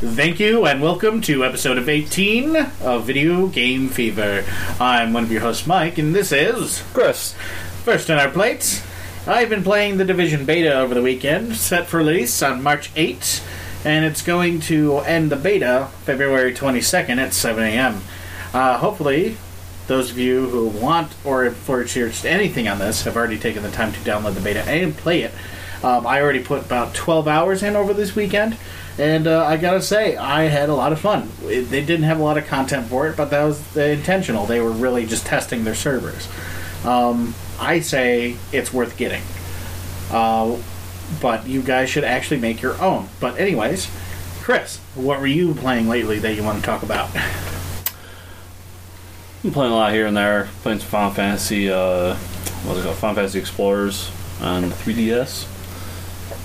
Thank you and welcome to episode of 18 of Video Game Fever. I'm one of your hosts, Mike, and this is Chris. First on our plates. I've been playing the Division beta over the weekend, set for release on March 8th, and it's going to end the beta February 22nd at 7 a.m. Uh, hopefully, those of you who want or have purchased anything on this have already taken the time to download the beta and play it. Um, I already put about 12 hours in over this weekend, and uh, I gotta say, I had a lot of fun. It, they didn't have a lot of content for it, but that was uh, intentional. They were really just testing their servers. Um, I say it's worth getting. Uh, but you guys should actually make your own. But, anyways, Chris, what were you playing lately that you want to talk about? I'm playing a lot here and there. Playing some Final Fantasy, uh, what's it called? Final Fantasy Explorers on 3DS.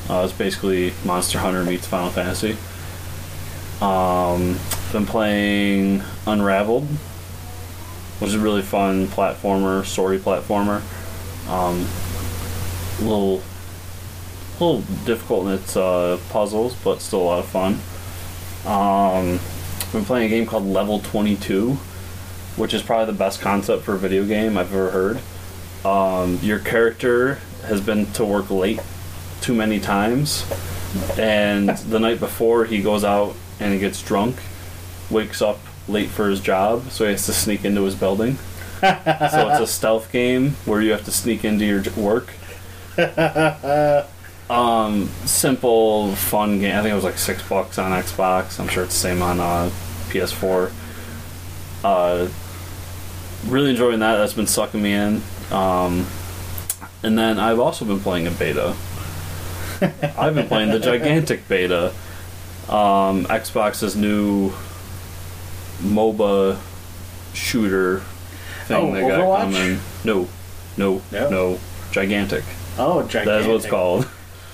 Uh, it's basically Monster Hunter meets Final Fantasy. Um, been playing Unraveled, which is a really fun platformer, story platformer. Um, a little, little difficult in its uh, puzzles, but still a lot of fun. Um, been playing a game called Level 22, which is probably the best concept for a video game I've ever heard. Um, your character has been to work late too many times, and the night before he goes out and he gets drunk, wakes up late for his job, so he has to sneak into his building. so it's a stealth game where you have to sneak into your work. um, simple, fun game. I think it was like six bucks on Xbox. I'm sure it's the same on uh, PS4. Uh, really enjoying that. That's been sucking me in. Um, and then I've also been playing a beta. I've been playing the gigantic beta. Um, Xbox's new MOBA shooter thing Oh, they got Overwatch? coming. No, no, No? no, gigantic. Oh, gigantic. That's what it's called.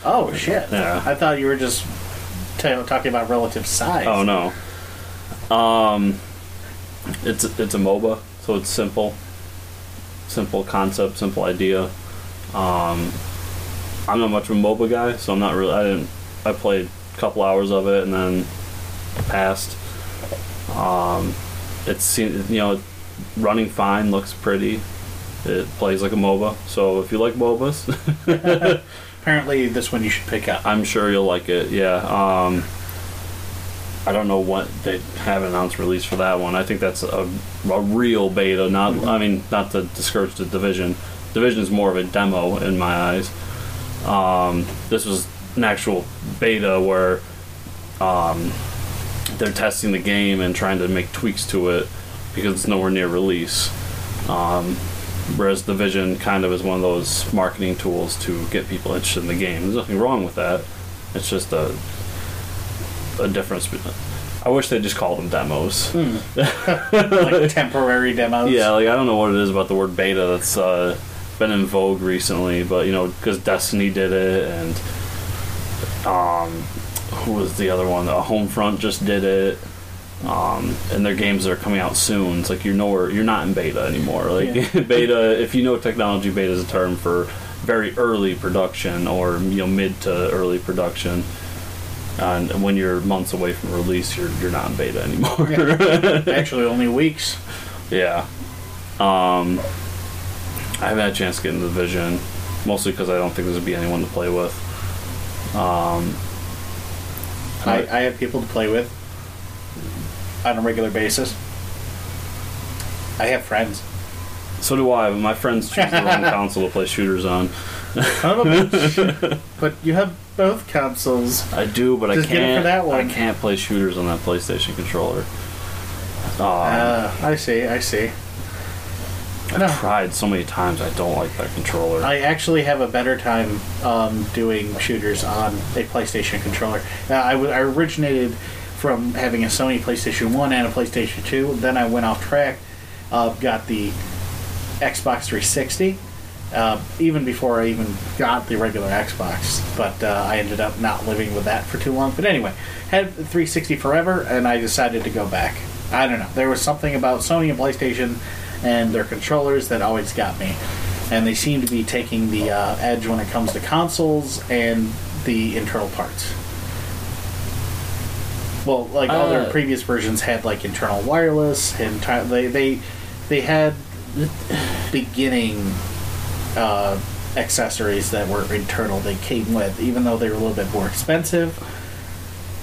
Oh, shit. Yeah. I thought you were just t- talking about relative size. Oh no. Um, it's it's a MOBA, so it's simple, simple concept, simple idea. Um, I'm not much of a MOBA guy, so I'm not really. I didn't. I played a couple hours of it and then passed. Um, it's you know, running fine, looks pretty. It plays like a MOBA, so if you like MOBAs, Apparently, this one you should pick up. I'm sure you'll like it. Yeah. Um, I don't know what they have announced release for that one. I think that's a, a real beta. Not. I mean, not to discourage the division. Division is more of a demo in my eyes. Um, this was an actual beta where um, they're testing the game and trying to make tweaks to it because it's nowhere near release. Um, whereas Division kind of is one of those marketing tools to get people interested in the game. There's nothing wrong with that. It's just a a difference. I wish they just called them demos. like temporary demos. Yeah, like I don't know what it is about the word beta that's uh, been in vogue recently, but you know, because Destiny did it, and um, who was the other one? Uh, Homefront just did it. Um, and their games are coming out soon. It's like you're nowhere, you're not in beta anymore. Like Yeah. beta, if you know technology, beta is a term for very early production or you know mid to early production. And when you're months away from release, you're you're not in beta anymore. Actually, only weeks. Yeah. Um, I haven't had a chance to get into the Division, mostly because I don't think there's gonna be anyone to play with. Um, I, I have people to play with on a regular basis. I have friends. so do I, but my friends choose the wrong console to play shooters on. Son of a bitch. but you have both consoles. I do, but Just I get it can't. for that one. I can't play shooters on that PlayStation controller. Um, Uh, I see, I see. I've no. tried so many times. I don't like that controller. I actually have a better time um, doing shooters on a PlayStation controller. Uh, I, w- I originated from having a Sony PlayStation 1 and a PlayStation 2. Then I went off track, uh, got the Xbox 360, uh, even before I even got the regular Xbox. But uh, I ended up not living with that for too long. But anyway, had the 360 forever, and I decided to go back. I don't know. There was something about Sony and PlayStation and their controllers that always got me. And they seem to be taking the uh, edge when it comes to consoles and the internal parts. Well, like all their Uh, previous versions had like internal wireless and ti- they they they had beginning uh, accessories that were internal. They came with, even though they were a little bit more expensive.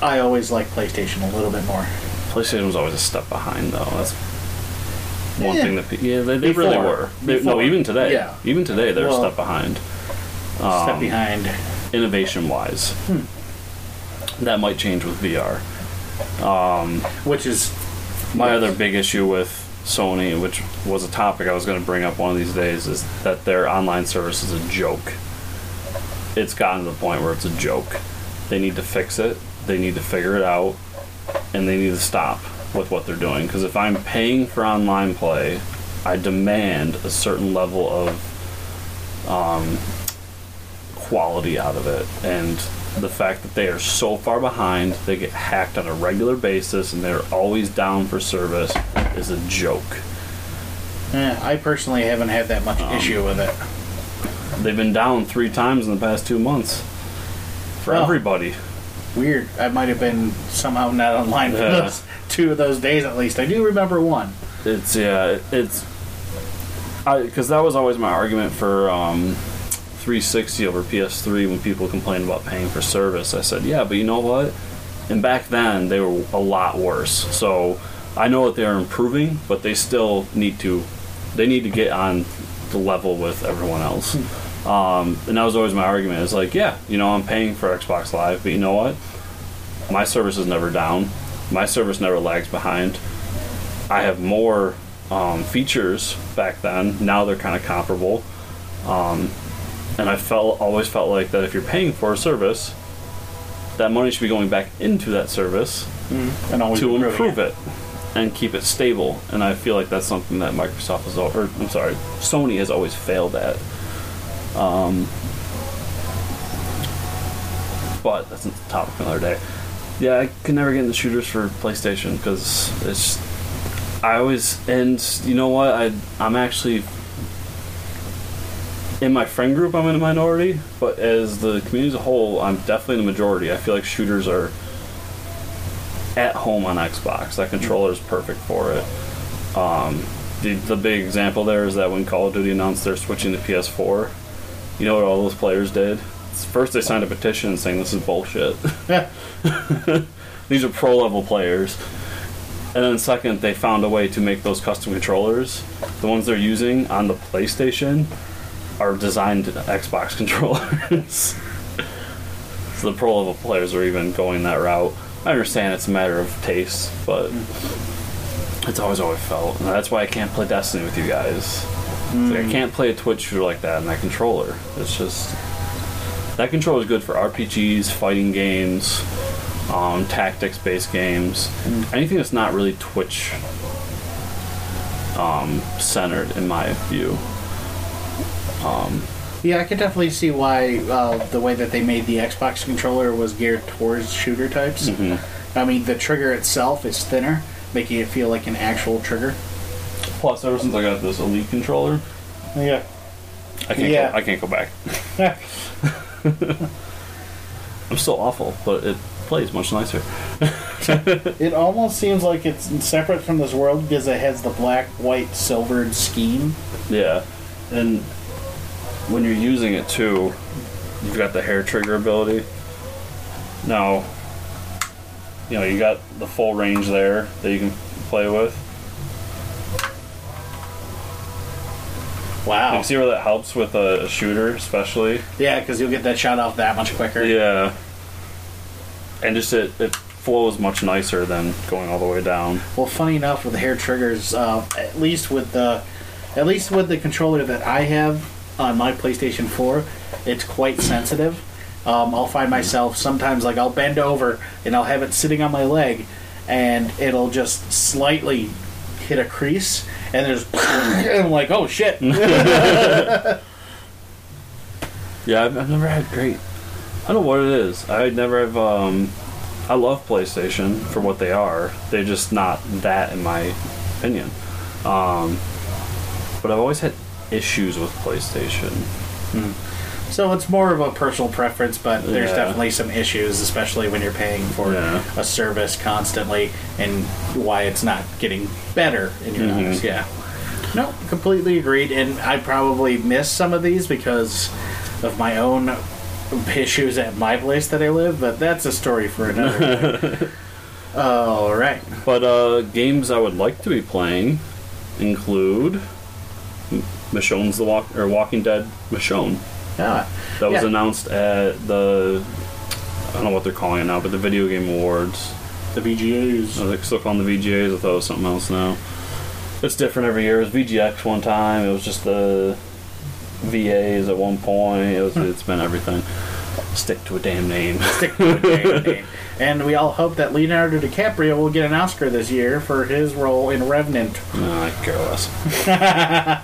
I always liked PlayStation a little bit more. PlayStation was always a step behind, though. That's one Yeah. thing that pe- yeah they, they really were. They, no, even today, Yeah. even today they're Well- a step behind. Step Um, behind. innovation wise. Hmm. That might change with VR. Um, Which is my Yes. other big issue with Sony, which was a topic I was going to bring up one of these days, is that their online service is a joke. It's gotten to the point where it's a joke. They need to fix it. They need to figure it out, and they need to stop with what they're doing. Because if I'm paying for online play, I demand a certain level of um, quality out of it, and the fact that they are so far behind, they get hacked on a regular basis, and they're always down for service is a joke. Eh, I personally haven't had that much Um, issue with it. They've been down three times in the past two months for Well, everybody. Weird. I might have been somehow not online for Yeah. those two of those days at least. I do remember one. It's yeah, it- it's because that was always my argument for um, 360 over PS3 when people complained about paying for service. I said, yeah, but you know what? And back then they were a lot worse. So I know that they are improving, but they still need to they need to get on the level with everyone else. Um, and that was always my argument. It's like, yeah, you know, I'm paying for Xbox Live, but you know what? My service is never down. My service never lags behind. I have more um, features back then. Now they're kind of comparable. Um, and I felt always felt like that if you're paying for a service, that money should be going back into that service And always to improve it and keep it stable. And I feel like that's something that Microsoft has, or I'm sorry, Sony has always failed at. Um, but that's a topic for another day. Yeah, I could never get into shooters for PlayStation because it's. I always and you know what I I'm actually in my friend group I'm in a minority, but as the community as a whole I'm definitely in the majority. I feel like shooters are at home on Xbox. That controller is perfect for it. Um, the, the big example there is that when Call of Duty announced they're switching to PS4, you know what all those players did? First, they signed a petition saying this is bullshit. Yeah. These are pro level players. And then, second, they found a way to make those custom controllers. The ones they're using on the PlayStation are designed Xbox controllers. so the pro level players are even going that route. I understand it's a matter of taste, but it's always how I felt. And that's why I can't play Destiny with you guys. It's like I hmm. can't play a Twitch shooter like that in that controller. It's just that controller is good for RPGs, fighting games, um, tactics-based games, anything that's not really Twitch um, centered, in my view. Um, Yeah, I could definitely see why uh, the way that they made the Xbox controller was geared towards shooter types. mhm. I mean, the trigger itself is thinner, making it feel like an actual trigger. Plus, ever since I got this Elite controller, Yeah. I can't. Yeah. Go, I can't go back. I'm still awful, but it plays much nicer. it almost seems like it's separate from this world because it has the black, white, silvered scheme. Yeah, and when you're using it too, you've got the hair trigger ability. Now, you know you got the full range there that you can play with. Wow. You see where that helps with a, shooter, especially. Yeah, because you'll get that shot off that much quicker. Yeah, and just it it flows much nicer than going all the way down. Well, funny enough, with the hair triggers, uh, at least with the, at least with the controller that I have on my PlayStation 4, it's quite sensitive. Um, I'll find myself sometimes like I'll bend over and I'll have it sitting on my leg, and it'll just slightly hit a crease, and there's, and I'm like, oh shit. Yeah, I've, I've never had great. I don't know what it is. I never have. Um, I love PlayStation for what they are. They're just not that, in my opinion. Um, but I've always had issues with PlayStation. So it's more of a personal preference, but there's Yeah. definitely some issues, especially when you're paying for Yeah. a service constantly, and why it's not getting better in your Mhm. eyes. Yeah. No, completely agreed. And I probably missed some of these because of my own issues at my place that I live, but that's a story for another. All right. But uh, games I would like to be playing include Michonne's the Walk or Walking Dead Michonne. Ah, That was Yeah. announced at the I don't know what they're calling it now, but the Video Game Awards. the VGAs. Are they still calling the VGAs? I thought it was something else now. It's different every year. It was VGX one time. It was just the VAs at one point. It was, it's been everything. Stick to a damn name. Stick to the damn name. And we all hope that Leonardo DiCaprio will get an Oscar this year for his role in Revenant. no, I care less.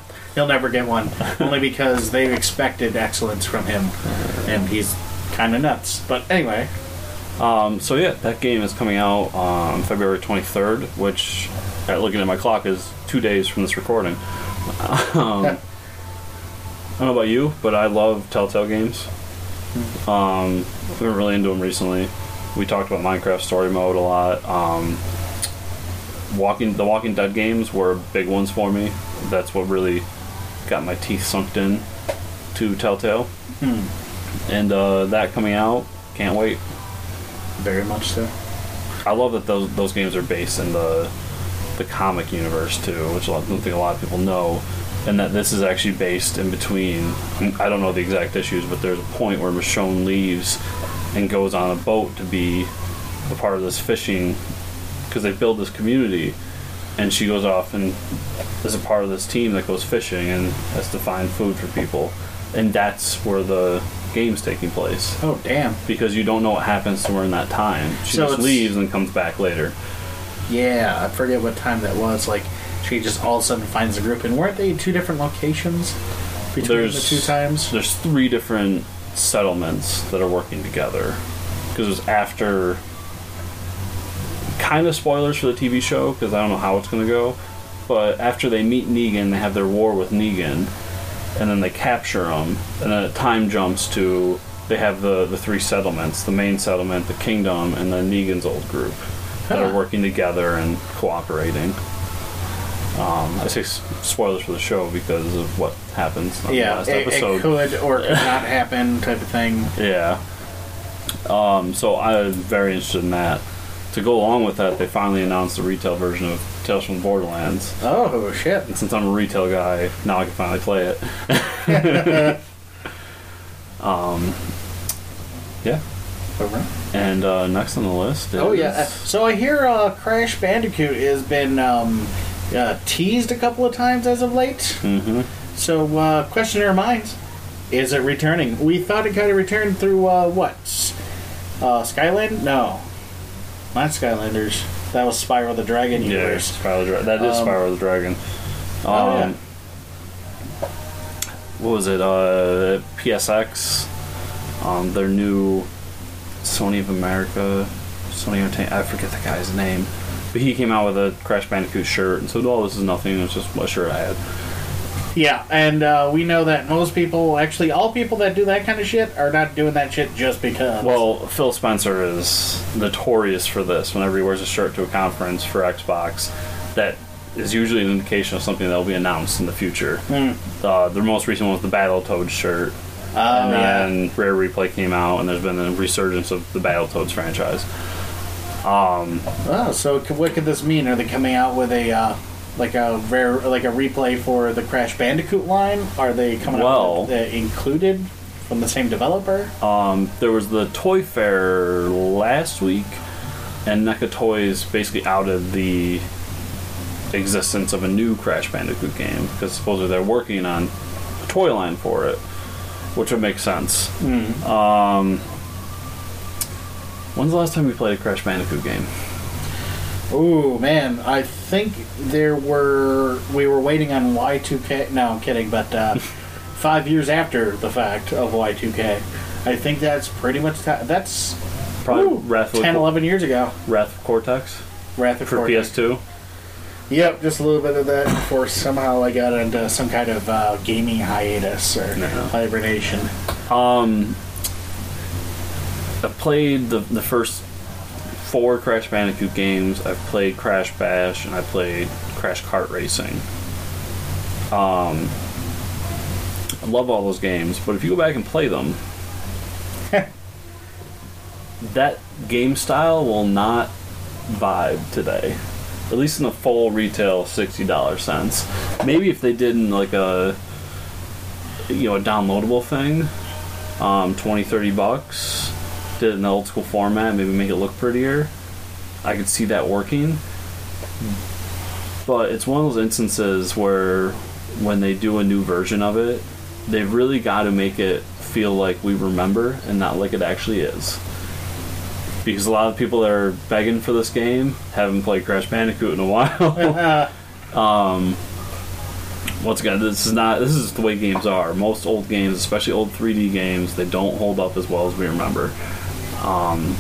He'll never get one, only because they expected excellence from him, and he's kind of nuts. But anyway, Um, so yeah, that game is coming out on February 23rd, which, at looking at my clock, is two days from this recording. Um, I don't know about you, but I love Telltale games. Um, I've been really into them recently. We talked about Minecraft Story Mode a lot. Um, Walking the Walking Dead games were big ones for me. That's what really got my teeth sunk in to Telltale. And uh, that coming out, can't wait. very much so. I love that those those games are based in the the comic universe too, which I don't think a lot of people know, and that this is actually based in between. I don't know the exact issues, but there's a point where Michonne leaves and goes on a boat to be a part of this fishing because they build this community, and she goes off and is a part of this team that goes fishing and has to find food for people, and that's where the game's taking place Oh damn! because you don't know what happens to her in that time. She So just it's- leaves and comes back later. Yeah, I forget what time that was. Like she just all of a sudden finds the group, and weren't they two different locations between There's the two times? There's three different settlements that are working together because it was after. Kind of spoilers for the TV show because I don't know how it's going to go, but after they meet Negan, they have their war with Negan, and then they capture him, and then it time jumps to they have the the three settlements: the main settlement, the kingdom, and then Negan's old group that Huh. are working together and cooperating. Um, I say s- spoilers for the show because of what happens Yeah, last it, it episode. could or could not happen, type of thing. Yeah. Um, so I'm very interested in that. To go along with that, they finally announced the retail version of Tales from Borderlands. Oh shit! And since I'm a retail guy, now I can finally play it. um, yeah. Alright. And uh, next on the list is. Oh yeah. So I hear uh, Crash Bandicoot has been um, uh, teased a couple of times as of late. hmm So uh, question in our minds: Is it returning? We thought it kind of returned through uh, what? Uh, Skyland? No, not Skylanders. That was Spyro the Dragon Yeah, universe. Spyro the Dra- that is Um, Spyro the Dragon. Um, Oh, yeah. What was it? Uh, PSX. Um, their new Sony of America, Sony Entertainment. I forget the guy's name, but he came out with a Crash Bandicoot shirt and said, "Oh, this is nothing. It's just a shirt I had." Yeah, and uh, we know that most people, actually, all people that do that kind of shit, are not doing that shit just because. Well, Phil Spencer is notorious for this. Whenever he wears a shirt to a conference for Xbox, that is usually an indication of something that will be announced in the future. Hmm. Uh, the most recent one was the Battletoads shirt. Oh, and yeah. then Rare Replay came out, and there's been a resurgence of the Battletoads franchise. Um, Oh, so what could this mean? Are they coming out with a uh, like a rare like a replay for the Crash Bandicoot line? Are they coming Well- out with, uh, included from the same developer? um, there was the Toy Fair last week, and NECA Toys basically outed the existence of a new Crash Bandicoot game because supposedly they're working on a toy line for it, which would make sense. Um, when's the last time we played a Crash Bandicoot game? Ooh man, I think there were we were waiting on Y2K. No, I'm kidding, but uh, five years after the fact of Y2K, I think that's pretty much that's Probably ooh, Wrath of 10, 11 years ago. Wrath of Cortex Wrath of for Cortex. PS2. Yep, just a little bit of that before somehow I got into some kind of uh, gaming hiatus or No. hibernation. Um, I played the the first four Crash Bandicoot games. I've played Crash Bash and I played Crash Kart Racing. Um, I love all those games, but if you go back and play them, that game style will not vibe today. At least in the full retail sixty dollar sense. Maybe if they did in like a you know a downloadable thing, um, 20, 30 bucks, it in the old school format, maybe make it look prettier. I could see that working. But it's one of those instances where when they do a new version of it, they've really got to make it feel like we remember and not like it actually is. Because a lot of people that are begging for this game haven't played Crash Bandicoot in a while. um, once again, this is not this is the way games are. Most old games, especially old 3D games, they don't hold up as well as we remember. Um,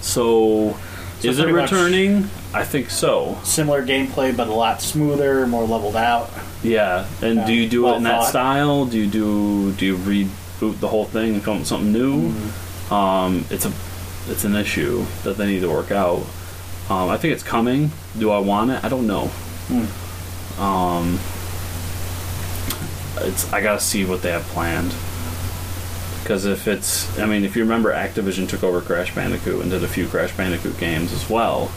so, So is it returning? I think so. Similar gameplay, but a lot smoother, more leveled out. Yeah. And do you do well it in that thought. style? Do you do do you reboot the whole thing and come up with something new? Mm-hmm. Um, it's a it's an issue that they need to work out. Um, I think it's coming. Do I want it? I don't know. Hmm. Um, it's I gotta see what they have planned. Because if it's, I mean, if you remember, Activision took over Crash Bandicoot and did a few Crash Bandicoot games as well,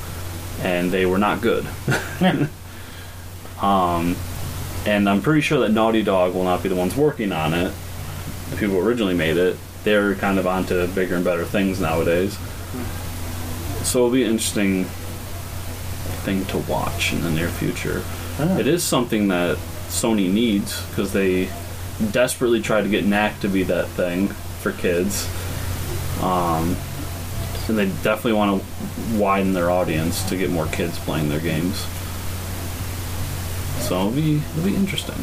and they were not good. um, and I'm pretty sure that Naughty Dog will not be the ones working on it. The people who originally made it, they're kind of onto bigger and better things nowadays. So it'll be an interesting thing to watch in the near future. Ah. It is something that Sony needs because they desperately tried to get Knack to be that thing for kids. Um, and they definitely want to widen their audience to get more kids playing their games. So it'll be it'll be interesting.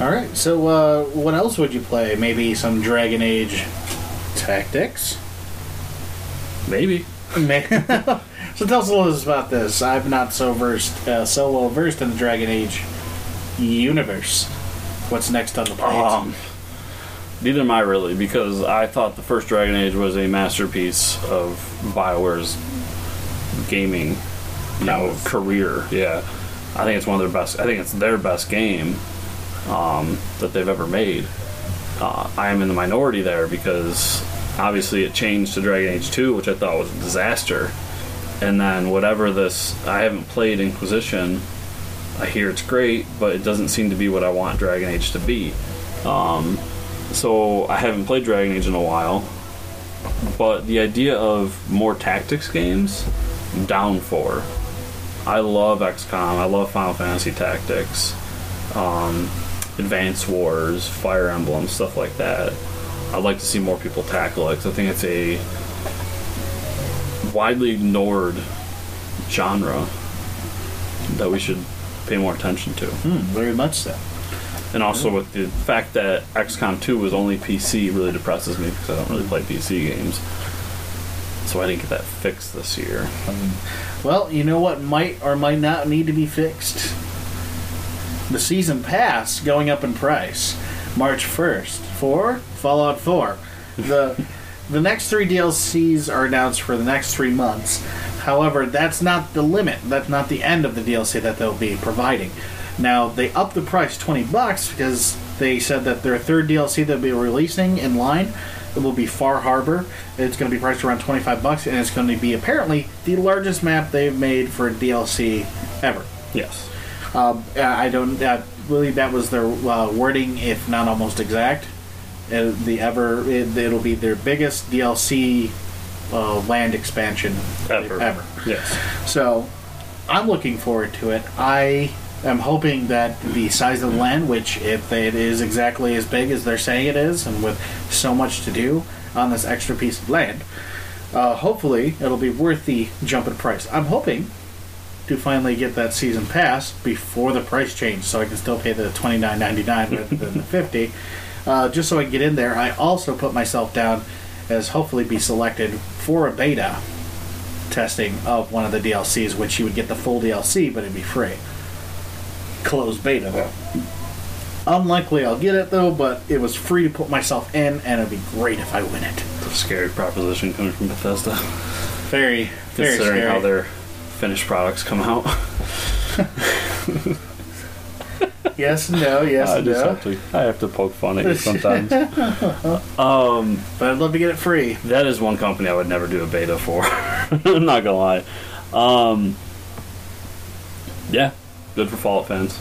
All right. So, uh, what else would you play? Maybe some Dragon Age Tactics. Maybe. So tell us a little bit about this. I'm not so versed, uh, so well versed in the Dragon Age universe. What's next on the plate? Um, neither am I really because I thought the first Dragon Age was a masterpiece of Bioware's gaming, you know, career. Yeah, I think it's one of their best. I think it's their best game um, that they've ever made. Uh, I am in the minority there because obviously it changed to Dragon Age 2, which I thought was a disaster. And then whatever this, I haven't played Inquisition. I hear it's great, but it doesn't seem to be what I want Dragon Age to be. Um, so I haven't played Dragon Age in a while. But the idea of more tactics games, I'm down for. I love XCOM. I love Final Fantasy Tactics, um, Advance Wars, Fire Emblem, stuff like that. I'd like to see more people tackle it because I think it's a widely ignored genre that we should pay more attention to. Hmm, very much so. And also with the fact that XCOM 2 was only PC really depresses me because I don't really play PC games. So I didn't get that fixed this year. Well, you know what might or might not need to be fixed? The season pass going up in price March 1st for Fallout 4. The the next 3 DLCs are announced for the next 3 months. However, that's not the limit. That's not the end of the DLC that they'll be providing. Now, they upped the price 20 bucks because they said that their third DLC they'll be releasing in line it will be Far Harbor. It's going to be priced around 25 bucks and it's going to be apparently the largest map they've made for a DLC ever. Yes. Um, I don't uh, really. That was their uh, wording, if not almost exact. Uh, the ever it, it'll be their biggest DLC uh, land expansion Ever. ever. Yes. So I'm looking forward to it. I am hoping that the size of the land, which if it is exactly as big as they're saying it is, and with so much to do on this extra piece of land, uh, hopefully it'll be worth the jump in price. I'm hoping to finally get that season pass before the price change, so I can still pay the twenty nine ninety nine rather than the fifty. Uh, just so I can get in there. I also put myself down as hopefully be selected for a beta testing of one of the DLCs, which you would get the full DLC, but it'd be free. Closed beta. Unlikely I'll get it though, but it was free to put myself in, and it'd be great if I win it. It's a scary proposition coming from Bethesda, Very, very considering scary. how their finished products come out. yes, no, yes, I just no. have to, I have to poke fun at you sometimes. um, But I'd love to get it free. that is one company I would never do a beta for. I'm not gonna lie. Um, yeah, good for Fallout fans.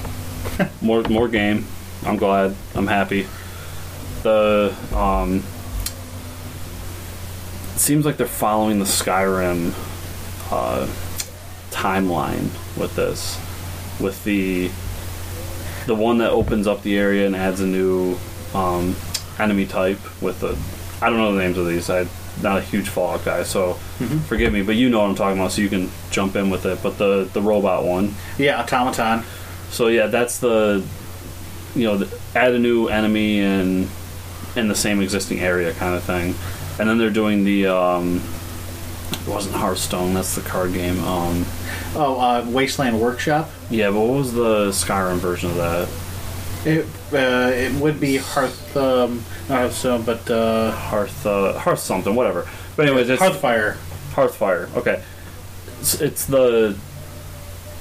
more, more game. I'm glad. I'm happy. The um, it seems like they're following the Skyrim uh, timeline with this, with the the one that opens up the area and adds a new um, enemy type with the I don't know the names of these. I'm not a huge Fallout guy, so forgive me. But you know what I'm talking about, so you can jump in with it. But the the robot one, Yeah, automaton. so yeah, that's the you know the, add a new enemy in in the same existing area kind of thing, and then they're doing the um, it wasn't Hearthstone. That's the card game. Um, Oh, uh, Wasteland Workshop. yeah, but what was the Skyrim version of that? It uh, it would be Hearth, um, not Hearthstone, but uh, Hearth uh, Hearth something, whatever. But anyways, it's Hearthfire. Hearthfire. Okay, it's, it's the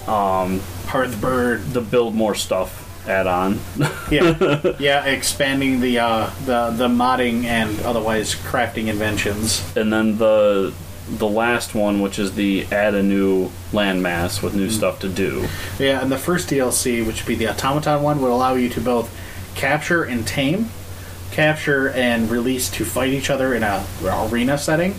um Hearthbird. the build more stuff add on. Yeah, yeah, expanding the uh, the the modding and otherwise crafting inventions. and then the the last one, which is the add a new landmass with new stuff to do. Yeah, and the first DLC, which would be the automaton one, would allow you to both capture and tame, capture and release to fight each other in a arena setting,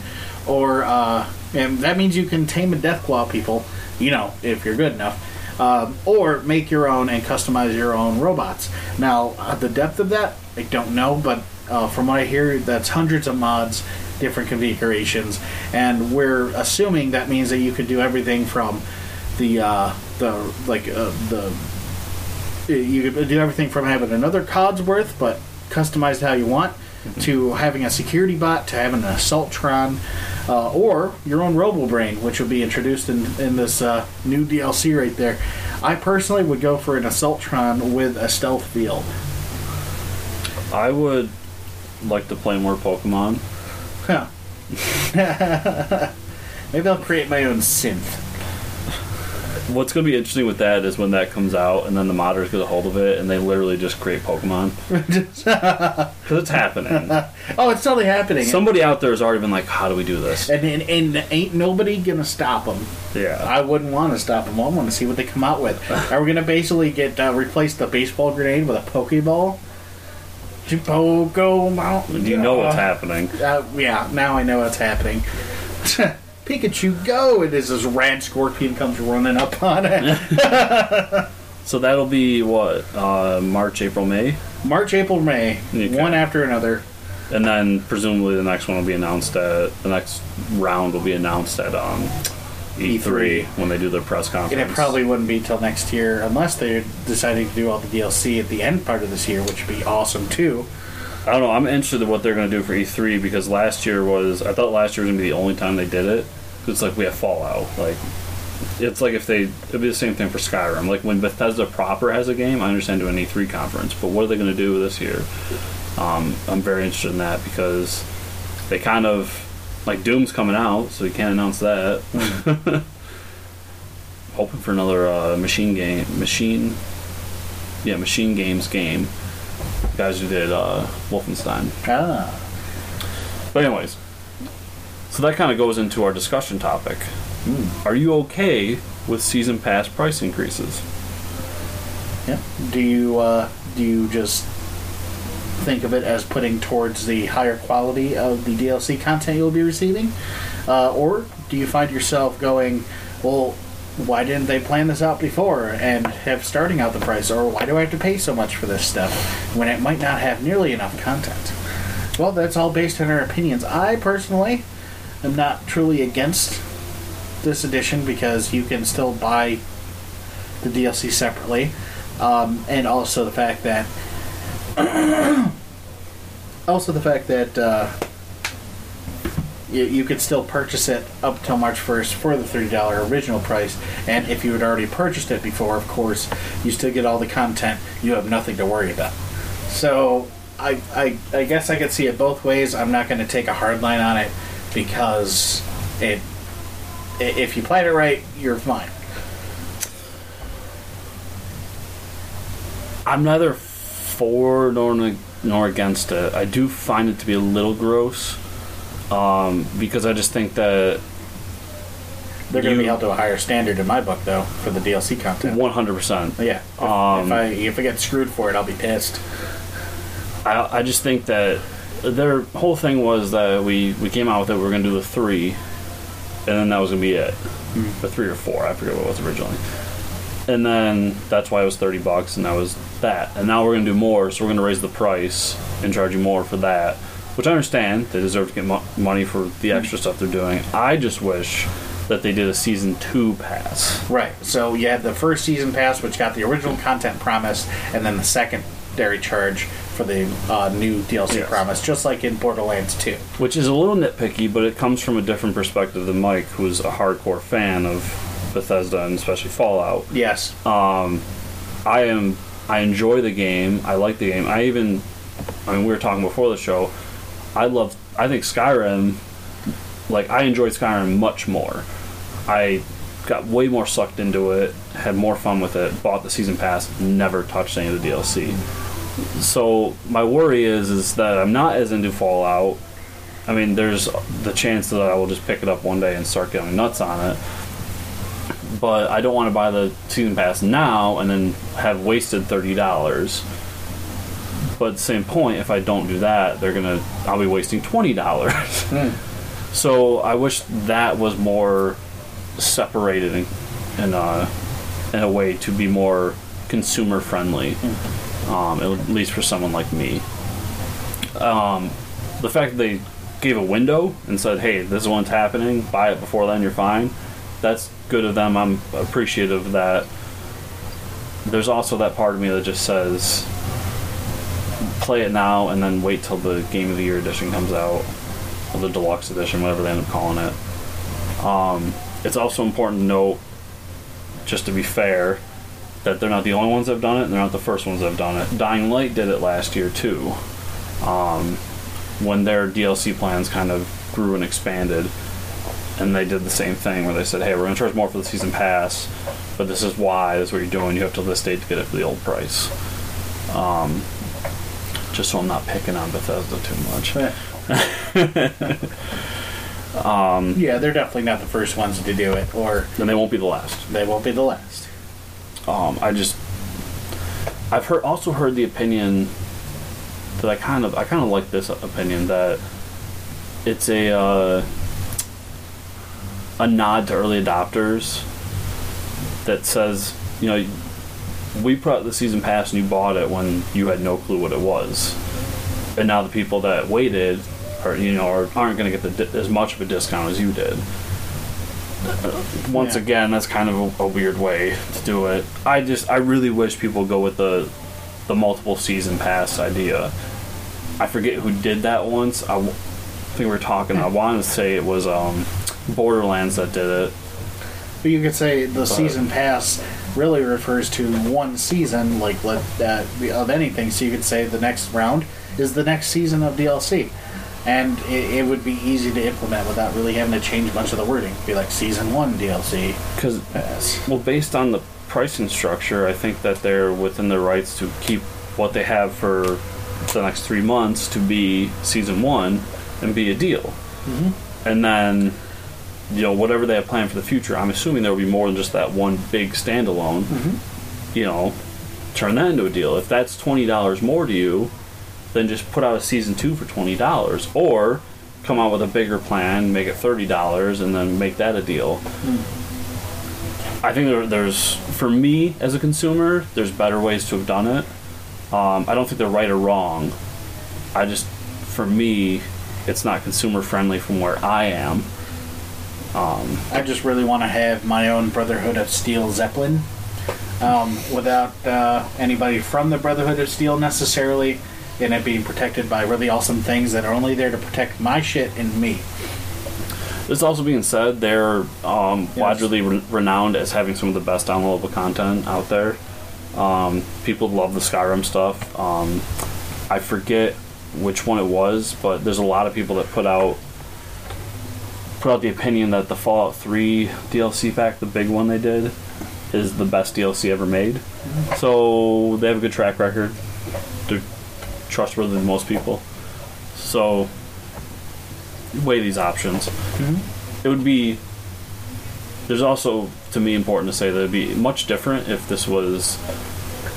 or uh, and that means you can tame and deathclaw people. You know, if you're good enough. Um, or make your own and customize your own robots. Now, uh, the depth of that, I don't know, but uh, from what I hear, that's hundreds of mods, different configurations, and we're assuming that means that you could do everything from the uh, the like uh, the you could do everything from having another Codsworth, but customized how you want, to having a security bot, to having an Assaultron, uh, or your own RoboBrain, which will be introduced in in this uh, new DLC right there. I personally would go for an Assaultron with a stealth feel. I would like to play more Pokemon. Huh. Maybe I'll create my own synth. What's going to be interesting with that is when that comes out, and then the modders get a hold of it, and they literally just create Pokemon because it's happening. Oh, it's totally happening. Somebody out there has already been like, "How do we do this?" and, and, and ain't nobody gonna stop them. Yeah, I wouldn't want to stop them. I want to see what they come out with. Are we going to basically get uh, replace the baseball grenade with a pokeball? Pogo Mountain. you know what's Uh, happening. Uh, yeah, now I know what's happening. Pikachu, go! And as this rad scorpion comes running up on it. So that'll be what uh, March, April, May, March, April, May, Okay. one after another. and then presumably the next one will be announced at the next round will be announced at um, E3, E3. when they do their press conference. And it probably wouldn't be till next year unless they're deciding to do all the DLC at the end part of this year, which would be awesome too. I don't know. I'm interested in what they're going to do for E3 because last year was I thought last year was going to be the only time they did it. It's like we have Fallout. Like it's like if they it'd be the same thing for Skyrim. Like when Bethesda proper has a game, I understand doing an E3 conference, but what are they going to do this year? Um, I'm very interested in that because they kind of like Doom's coming out, so you can't announce that. Hoping for another uh, machine game, machine, yeah, MachineGames game. Guys who did uh, Wolfenstein. Ah. But anyways, so that kind of goes into our discussion topic. Are you okay with season pass price increases? Yeah. Do you uh, do you just think of it as putting towards the higher quality of the DLC content you'll be receiving, uh, or do you find yourself going, well? Why didn't they plan this out before and have starting out the price? Or why do I have to pay so much for this stuff when it might not have nearly enough content? Well, that's all based on our opinions. I personally am not truly against this edition because you can still buy the DLC separately, um, and also the fact that also the fact that uh, you, you could still purchase it up till March 1st for the $30 original price. And if you had already purchased it before, of course, you still get all the content. You have nothing to worry about. So I, I, I guess I could see it both ways. I'm not going to take a hard line on it because it if you played it right, you're fine. I'm neither for nor nor against it. I do find it to be a little gross um, because I just think that They're going to be held to a higher standard in my book, though, for the DLC content. 100. percent Yeah. If, Um, if I if I get screwed for it, I'll be pissed. I, I just think that their whole thing was that we, we came out with it. We were going to do the three, and then that was going to be it. The three or four, I forget what it was originally. And then that's why it was thirty bucks, and that was that. And now we're going to do more, so we're going to raise the price and charge you more for that. Which I understand they deserve to get mo- money for the extra stuff they're doing. I just wish that they did a season two pass. Right. So you had the first season pass, which got the original content promise, and then the secondary charge for the uh, new DLC Yes. promise, just like in Borderlands 2. which is a little nitpicky, but it comes from a different perspective than Mike, who's a hardcore fan of Bethesda and especially Fallout. Yes. Um, I am. I enjoy the game. I like the game. I even. I mean, we were talking before the show. I love. I think Skyrim. Like I enjoyed Skyrim much more. I got way more sucked into it. Had more fun with it. Bought the season pass. Never touched any of the DLC. So my worry is is that I'm not as into Fallout. I mean, there's the chance that I will just pick it up one day and start getting nuts on it. But I don't want to buy the season pass now and then have wasted thirty dollars. But at the same point, if I don't do that, they're gonna I'll be wasting twenty dollars. So I wish that was more separated in, in a in a way to be more consumer friendly, um, at least for someone like me. Um, the fact that they gave a window and said, "Hey, this is what's happening. Buy it before then. You're fine." That's good of them. I'm appreciative of that. There's also that part of me that just says, "Play it now and then wait till the Game of the Year edition comes out, or the deluxe edition, whatever they end up calling it." Um, it's also important to note, just to be fair, that they're not the only ones that have done it, and they're not the first ones that have done it. Dying Light did it last year too, um, when their DLC plans kind of grew and expanded, and they did the same thing where they said, "Hey, we're going to charge more for the season pass, but this is why. This is what you're doing. You have till this date to get it for the old price." Um, just so I'm not picking on Bethesda too much. yeah, they're definitely not the first ones to do it, or And they won't be the last. they won't be the last. Um, I just I've heard also heard the opinion that I kind of I kind of like this opinion that it's a uh, a nod to early adopters that says you know we put the season pass and you bought it when you had no clue what it was and now the people that waited are you know are, aren't going to get the, di- as much of a discount as you did once Yeah. again, that's kind of a, a weird way to do it. I just, I really wish people go with the, the multiple season pass idea. I forget who did that once. I w- think we were talking. I want to say it was um, Borderlands that did it. But you could say the season pass really refers to one season, like let uh, of anything. So you could say the next round is the next season of DLC, and it, it would be easy to implement without really having to change much of the wording. Be like season one DLC Because, pass. well, based on the pricing structure, I think that they're within their rights to keep what they have for the next three months to be season one and be a deal. And then, you know, whatever they have planned for the future, I'm assuming there will be more than just that one big standalone. You know, turn that into a deal. If that's twenty dollars more to you, then just put out a season two for twenty dollars, or come out with a bigger plan, make it thirty dollars, and then make that a deal. I think there, there's, for me as a consumer, there's better ways to have done it. Um, I don't think they're right or wrong. I just, for me, it's not consumer friendly from where I am. I just really want to have my own Brotherhood of Steel Zeppelin, um, without uh, anybody from the Brotherhood of Steel necessarily, and it being protected by really awesome things that are only there to protect my shit and me. This also being said, they're um, Yes. widely re- renowned as having some of the best downloadable content out there. Um, people love the Skyrim stuff. Um, I forget which one it was, but there's a lot of people that put out put out the opinion that the Fallout 3 DLC pack, the big one they did, is the best DLC ever made. So they have a good track record. They're trustworthy than most people. So weigh these options. Mm-hmm. It would be. There's also, to me, important to say that it'd be much different if this was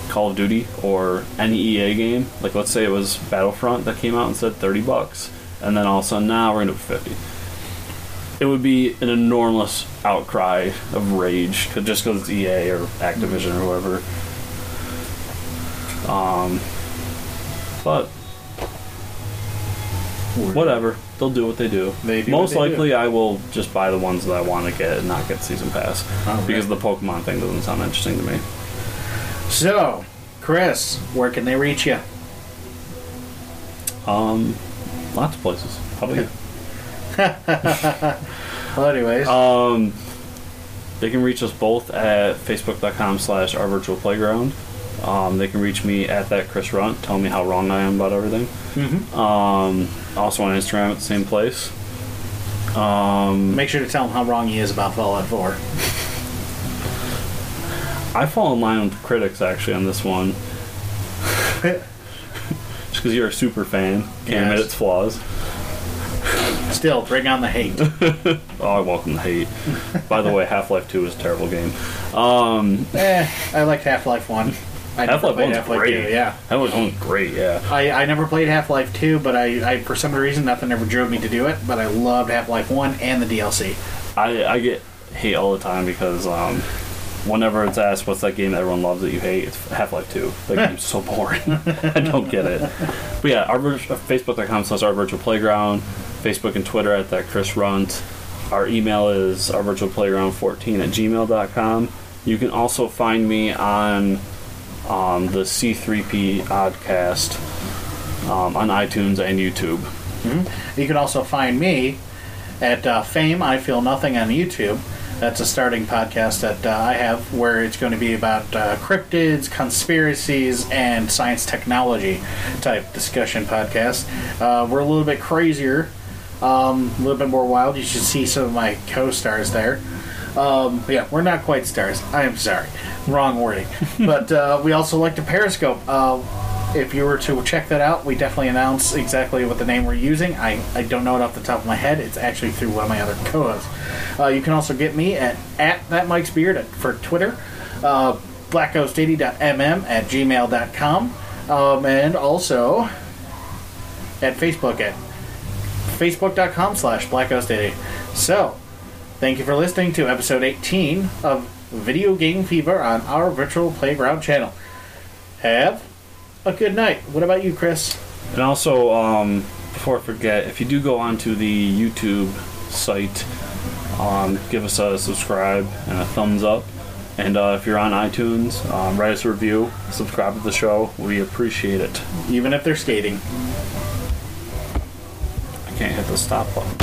Call of Duty or any EA game. Like, let's say it was Battlefront that came out and said 30 bucks, and then all of a sudden, now we're gonna do 50. It would be an enormous outcry of rage just because it's EA or Activision or whoever. Um, but whatever, they'll do what they do. They do Most they likely, I will just buy the ones that I want to get and not get season pass Oh, because right. the Pokemon thing doesn't sound interesting to me. So, Chris, where can they reach you? Um, lots of places. About you? Well, anyways, Um, they can reach us both at facebook.com slash our virtual playground. Um, they can reach me at that Chris Runt, Tell me how wrong I am about everything. Mhm. Um, also on Instagram at the same place. Um, make sure to tell him how wrong he is about Fallout 4. I fall in line with the critics actually on this one, just because you're a super fan. Can't admit its flaws. Still, bring on the hate. Oh, I welcome the hate. By the way, Half Life 2 is a terrible game. Um, eh, I liked Half Life 1. I Half Life 1's Half-Life great. 2, yeah. Half Life 1's great, yeah. I, I never played Half Life 2, but I, I, for some reason, nothing ever drove me to do it. But I loved Half Life 1 and the DLC. I, I get hate all the time because um, whenever it's asked what's that game that everyone loves that you hate, it's Half Life 2. That game's so boring. I don't get it. But yeah, our vir- Facebook.com slash our virtual playground, Facebook and Twitter at that Chris Runt. Our email is our virtual playground 14 at gmail.com. You can also find me on um, the C3P Oddcast um, on iTunes and YouTube. You can also find me at uh, Fame I Feel Nothing on YouTube. That's a starting podcast that uh, I have where it's going to be about uh, cryptids, conspiracies, and science technology type discussion podcast. Uh, we're a little bit crazier, um, a little bit more wild. You should see some of my co stars there. Um, yeah, we're not quite stars. I am sorry. Wrong wording. but uh, we also like to Periscope. Uh, if you were to check that out, we definitely announce exactly what the name we're using. I, I don't know it off the top of my head. It's actually through one of my other co-hosts. Uh, you can also get me at, at that Mike's Beard at, for Twitter, uh, blackghostady.mm at gmail.com, um, and also at Facebook at facebook.com slash blackghostady. So, thank you for listening to episode 18 of Video Game Fever on our virtual playground channel. Have a good night. What about you, Chris? And also, um, before I forget, if you do go onto the YouTube site, um, give us a subscribe and a thumbs up. And uh, if you're on iTunes, um, write us a review, subscribe to the show. We appreciate it. Even if they're skating. Can't hit the stop button.